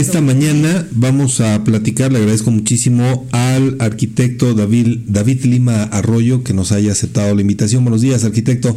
esta mañana vamos a platicar, le agradezco muchísimo al arquitecto David, David Lima Arroyo que nos haya aceptado la invitación. Buenos días, arquitecto.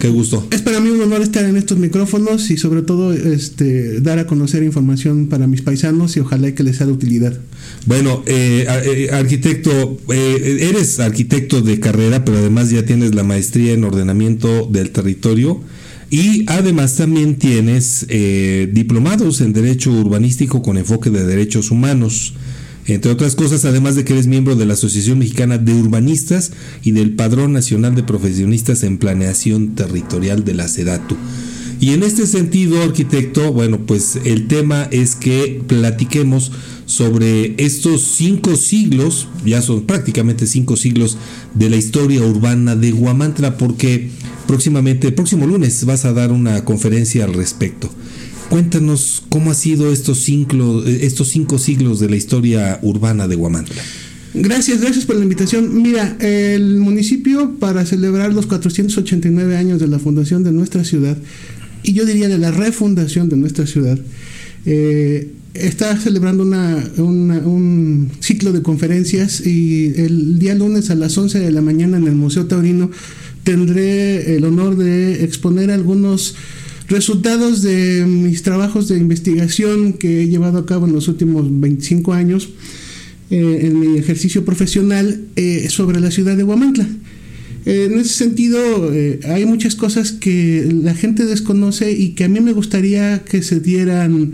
Qué gusto. Es para mí un honor estar en estos micrófonos y sobre todo este, dar a conocer información para mis paisanos y ojalá que les sea de utilidad. Bueno, eh, eh, arquitecto, eh, eres arquitecto de carrera, pero además ya tienes la maestría en ordenamiento del territorio y además también tienes diplomados en Derecho Urbanístico con enfoque de derechos humanos. Entre otras cosas, además de que eres miembro de la Asociación Mexicana de Urbanistas y del Padrón Nacional de Profesionistas en Planeación Territorial de la SEDATU. Y en este sentido, arquitecto, bueno, pues el tema es que platiquemos sobre estos cinco siglos, ya son prácticamente cinco siglos de la historia urbana de Guamantla, porque próximamente, el próximo lunes vas a dar una conferencia al respecto. Cuéntanos cómo ha sido estos cinco, estos cinco siglos de la historia urbana de Guamantla. Gracias, gracias por la invitación. Mira, el municipio para celebrar los 489 años de la fundación de nuestra ciudad, y yo diría de la refundación de nuestra ciudad, eh, está celebrando un ciclo de conferencias y el día lunes a las 11 de la mañana en el Museo Taurino tendré el honor de exponer algunos Resultados de mis trabajos de investigación que he llevado a cabo en los últimos 25 años eh, en mi ejercicio profesional eh, sobre la ciudad de Huamantla. Eh, en ese sentido, hay muchas cosas que la gente desconoce y que a mí me gustaría que se dieran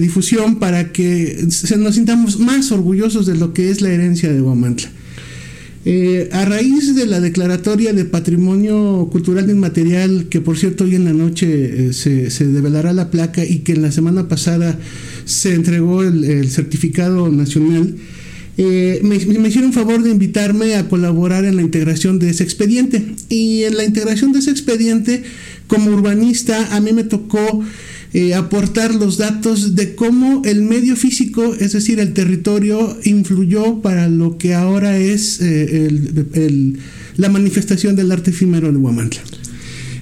difusión para que se nos sintamos más orgullosos de lo que es la herencia de Huamantla. Eh, a raíz de la declaratoria de patrimonio cultural inmaterial, que por cierto hoy en la noche eh, se, develará la placa y que en la semana pasada se entregó el, certificado nacional, eh, me, me, hicieron favor de invitarme a colaborar en la integración de ese expediente. Y en la integración de ese expediente, como urbanista, a mí me tocó eh, aportar los datos de cómo el medio físico, es decir, el territorio, influyó para lo que ahora es eh, la manifestación del arte efímero de Huamantla.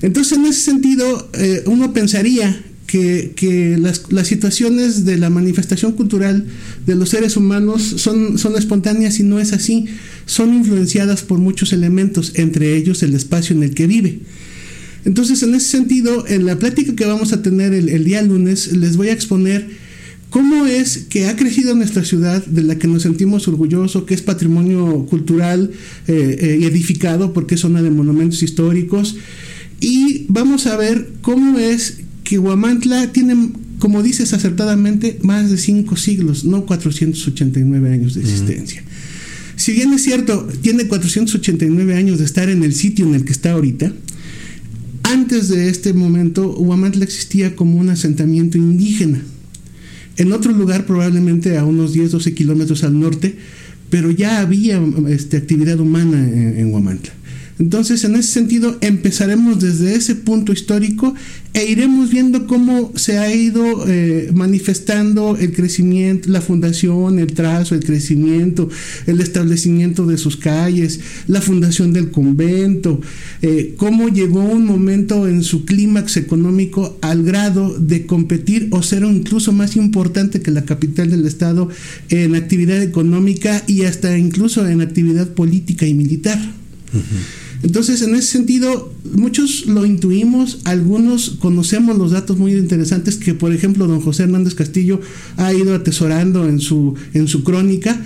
Entonces, en ese sentido, uno pensaría que, las, situaciones de la manifestación cultural de los seres humanos son, son espontáneas y no es así. Son influenciadas por muchos elementos, entre ellos el espacio en el que vive. Entonces, en ese sentido, en la plática que vamos a tener el, día lunes, les voy a exponer cómo es que ha crecido nuestra ciudad, de la que nos sentimos orgullosos, que es patrimonio cultural eh, eh, y edificado porque es zona de monumentos históricos. Y vamos a ver cómo es que Huamantla tiene, como dices acertadamente, más de cinco siglos, no 489 años de existencia. Si bien es cierto, tiene 489 años de estar en el sitio en el que está ahorita, antes de este momento, Huamantla existía como un asentamiento indígena. En otro lugar, probablemente a unos 10, 12 kilómetros al norte, pero ya había este, actividad humana en, en Huamantla. Entonces, en ese sentido, empezaremos desde ese punto histórico e iremos viendo cómo se ha ido eh, manifestando el crecimiento, la fundación, el trazo, el crecimiento, el establecimiento de sus calles, la fundación del convento, eh, cómo llegó un momento en su clímax económico al grado de competir o ser incluso más importante que la capital del estado en actividad económica y hasta incluso en actividad política y militar. Entonces, en ese sentido, muchos lo intuimos, algunos conocemos los datos muy interesantes que, por ejemplo, don José Hernández Castillo ha ido atesorando en su, en su crónica.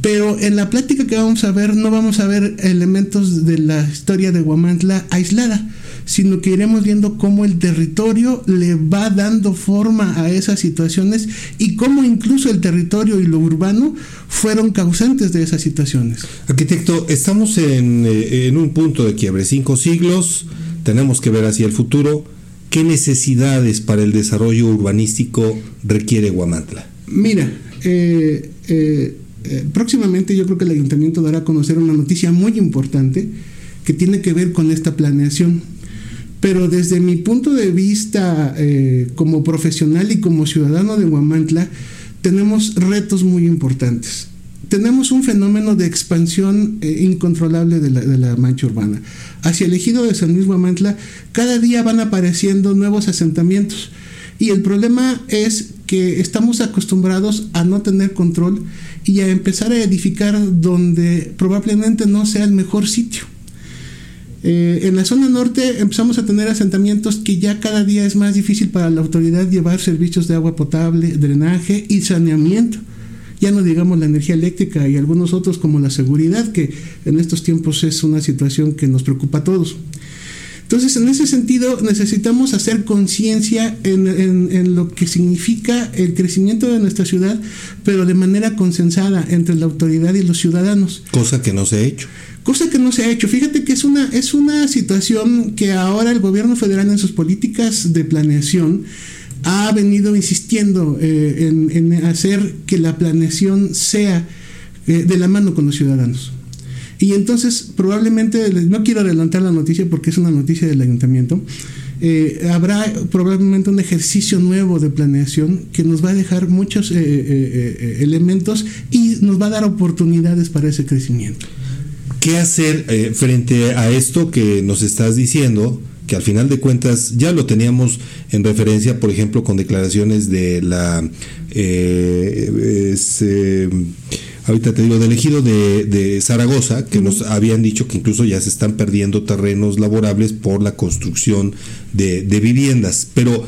Pero en la plática que vamos a ver no vamos a ver elementos de la historia de Guamantla aislada, sino que iremos viendo cómo el territorio le va dando forma a esas situaciones y cómo incluso el territorio y lo urbano fueron causantes de esas situaciones. Arquitecto, estamos en, eh, en un punto de quiebre, cinco siglos, tenemos que ver hacia el futuro. ¿Qué necesidades para el desarrollo urbanístico requiere Guamantla? Mira, eh, eh, próximamente yo creo que el ayuntamiento dará a conocer una noticia muy importante que tiene que ver con esta planeación pero desde mi punto de vista eh, como profesional y como ciudadano de Huamantla, tenemos retos muy importantes. Tenemos un fenómeno de expansión eh, incontrolable de la, de la, mancha urbana. Hacia el ejido de San Luis Huamantla, cada día van apareciendo nuevos asentamientos. Y el problema es que estamos acostumbrados a no tener control y a empezar a edificar donde probablemente no sea el mejor sitio. Eh, en la zona norte empezamos a tener asentamientos que ya cada día es más difícil para la autoridad llevar servicios de agua potable, drenaje y saneamiento. Ya no digamos la energía eléctrica y algunos otros como la seguridad, que en estos tiempos es una situación que nos preocupa a todos. Entonces, en ese sentido, necesitamos hacer conciencia en, lo que significa el crecimiento de nuestra ciudad, pero de manera consensada entre la autoridad y los ciudadanos. Cosa que no se ha hecho. Cosa que no se ha hecho. Fíjate que es una, es una situación que ahora el gobierno federal en sus políticas de planeación ha venido insistiendo eh, en, hacer que la planeación sea eh, de la mano con los ciudadanos. Y entonces probablemente, no quiero adelantar la noticia porque es una noticia del ayuntamiento, eh, habrá probablemente un ejercicio nuevo de planeación que nos va a dejar muchos elementos y nos va a dar oportunidades para ese crecimiento. ¿Qué hacer frente a esto que nos estás diciendo? que al final de cuentas ya lo teníamos en referencia, por ejemplo, con declaraciones de la ahorita te digo, del ejido de, Zaragoza, que nos habían dicho que incluso ya se están perdiendo terrenos laborables por la construcción de, viviendas. Pero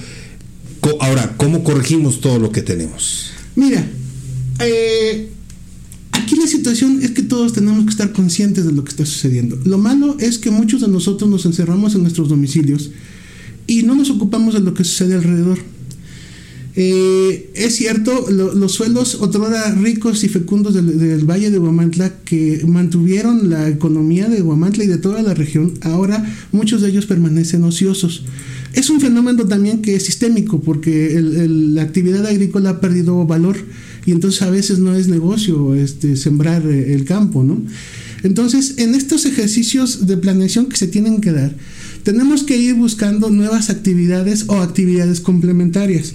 ahora, ¿cómo corregimos todo lo que tenemos? Mira, eh, situación es que todos tenemos que estar conscientes de lo que está sucediendo. Lo malo es que muchos de nosotros nos encerramos en nuestros domicilios y no nos ocupamos de lo que sucede alrededor. Eh, es cierto, los suelos otrora ricos y fecundos del, Valle de Huamantla que mantuvieron la economía de Huamantla y de toda la región, ahora muchos de ellos permanecen ociosos. Es un fenómeno también que es sistémico porque la actividad agrícola ha perdido valor y entonces a veces no es negocio este, sembrar eh, el campo, ¿no? Entonces, en estos ejercicios de planeación que se tienen que dar, tenemos que ir buscando nuevas actividades o actividades complementarias.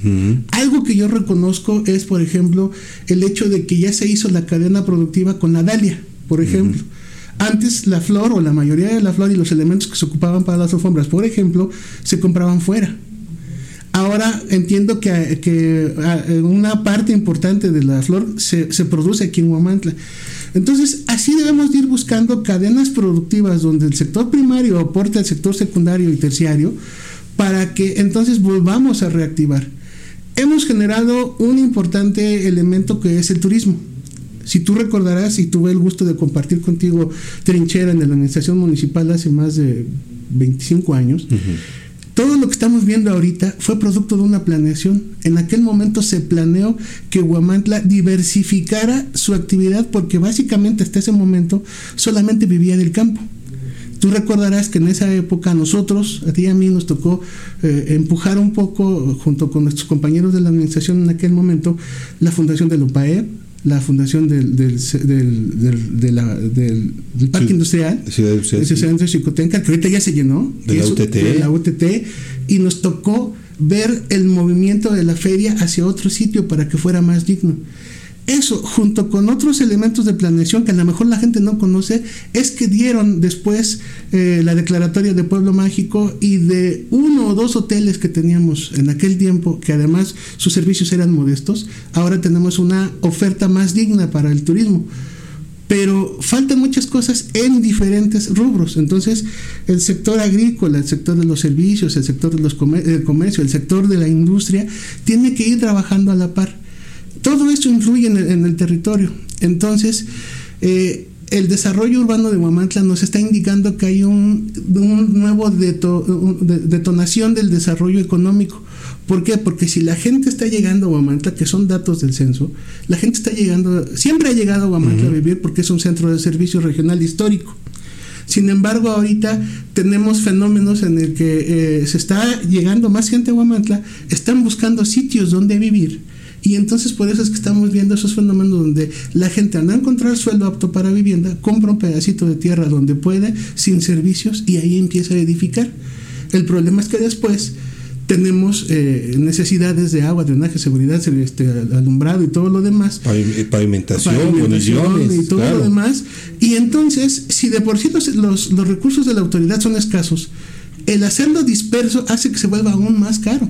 Algo que yo reconozco es, por ejemplo, el hecho de que ya se hizo la cadena productiva con la Dalia, por ejemplo. Antes la flor o la mayoría de la flor y los elementos que se ocupaban para las alfombras, por ejemplo, se compraban fuera. Ahora entiendo que, una parte importante de la flor se, se produce aquí en Huamantla. Entonces, así debemos ir buscando cadenas productivas donde el sector primario aporte al sector secundario y terciario para que entonces volvamos a reactivar. Hemos generado un importante elemento que es el turismo. Si tú recordarás y tuve el gusto de compartir contigo trinchera en la administración municipal hace más de 25 años, todo lo que estamos viendo ahorita fue producto de una planeación. En aquel momento se planeó que Huamantla diversificara su actividad porque básicamente hasta ese momento solamente vivía del campo. Tú recordarás que en esa época nosotros, a ti y a mí nos tocó eh, empujar un poco, junto con nuestros compañeros de la administración en aquel momento, la fundación de UPAE, la fundación del, del, del, de la, del, Parque Industrial, ese centro Chicotenca, que ahorita ya se llenó, de la, UTT. de la UTT, y nos tocó ver el movimiento de la feria hacia otro sitio para que fuera más digno. Eso, junto con otros elementos de planeación que a lo mejor la gente no conoce, es que dieron después eh, la declaratoria de Pueblo Mágico y de uno o dos hoteles que teníamos en aquel tiempo, que además sus servicios eran modestos, ahora tenemos una oferta más digna para el turismo. Pero faltan muchas cosas en diferentes rubros. Entonces, el sector agrícola, el sector de los servicios, el sector del comercio, el sector de la industria, tiene que ir trabajando a la par todo esto influye en el, territorio. Entonces, eh, el desarrollo urbano de Huamantla nos está indicando que hay un, nuevo detonación del desarrollo económico. ¿Por qué? Porque si la gente está llegando a Huamantla, que son datos del censo, la gente está llegando, siempre ha llegado a Huamantla a vivir porque es un centro de servicio regional histórico. Sin embargo, ahorita tenemos fenómenos en el que eh, se está llegando más gente a Huamantla, están buscando sitios donde vivir y entonces por eso es que estamos viendo esos fenómenos donde la gente al no encontrar suelo apto para vivienda, compra un pedacito de tierra donde puede, sin servicios, y ahí empieza a edificar. El problema es que después tenemos eh, necesidades de agua, drenaje, seguridad, este, alumbrado y todo lo demás. Pavimentación, pavimentación y todo lo demás. Y entonces, si de por sí los, los recursos de la autoridad son escasos, el hacerlo disperso hace que se vuelva aún más caro.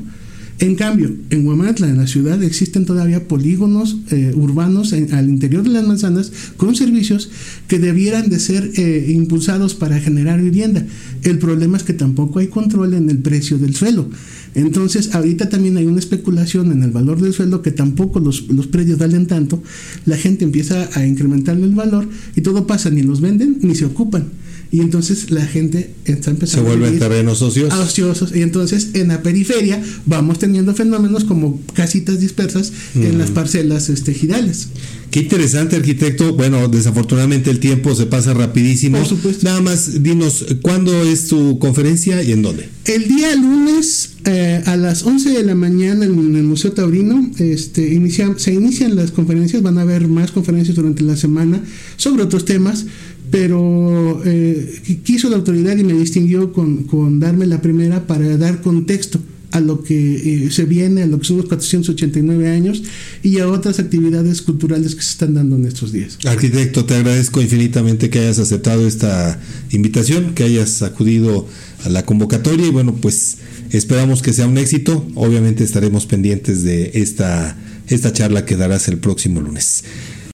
En cambio, en Huamantla, en la ciudad, existen todavía polígonos eh, urbanos al interior de las manzanas con servicios que debieran de ser eh, impulsados para generar vivienda. El problema es que tampoco hay control en el precio del suelo. Entonces, ahorita también hay una especulación en el valor del sueldo que tampoco los, los predios valen tanto. La gente empieza a incrementarle el valor y todo pasa, ni los venden ni se ocupan y entonces la gente está empezando se vuelven terrenos ociosos. ociosos y entonces en la periferia vamos teniendo fenómenos como casitas dispersas en las parcelas este, girales. Qué interesante arquitecto. Bueno, desafortunadamente el tiempo se pasa rapidísimo. Por supuesto. Nada más dinos cuándo es tu conferencia y en dónde. El día lunes eh, a las 11 de la mañana en el Museo Taurino este, inicia, se inician las conferencias, van a haber más conferencias durante la semana sobre otros temas pero eh, quiso la autoridad y me distinguió con, darme la primera para dar contexto a lo que eh, se viene, a lo que son los 489 años y a otras actividades culturales que se están dando en estos días. Arquitecto, te agradezco infinitamente que hayas aceptado esta invitación, que hayas acudido a la convocatoria y bueno, pues esperamos que sea un éxito. Obviamente estaremos pendientes de esta, esta charla que darás el próximo lunes.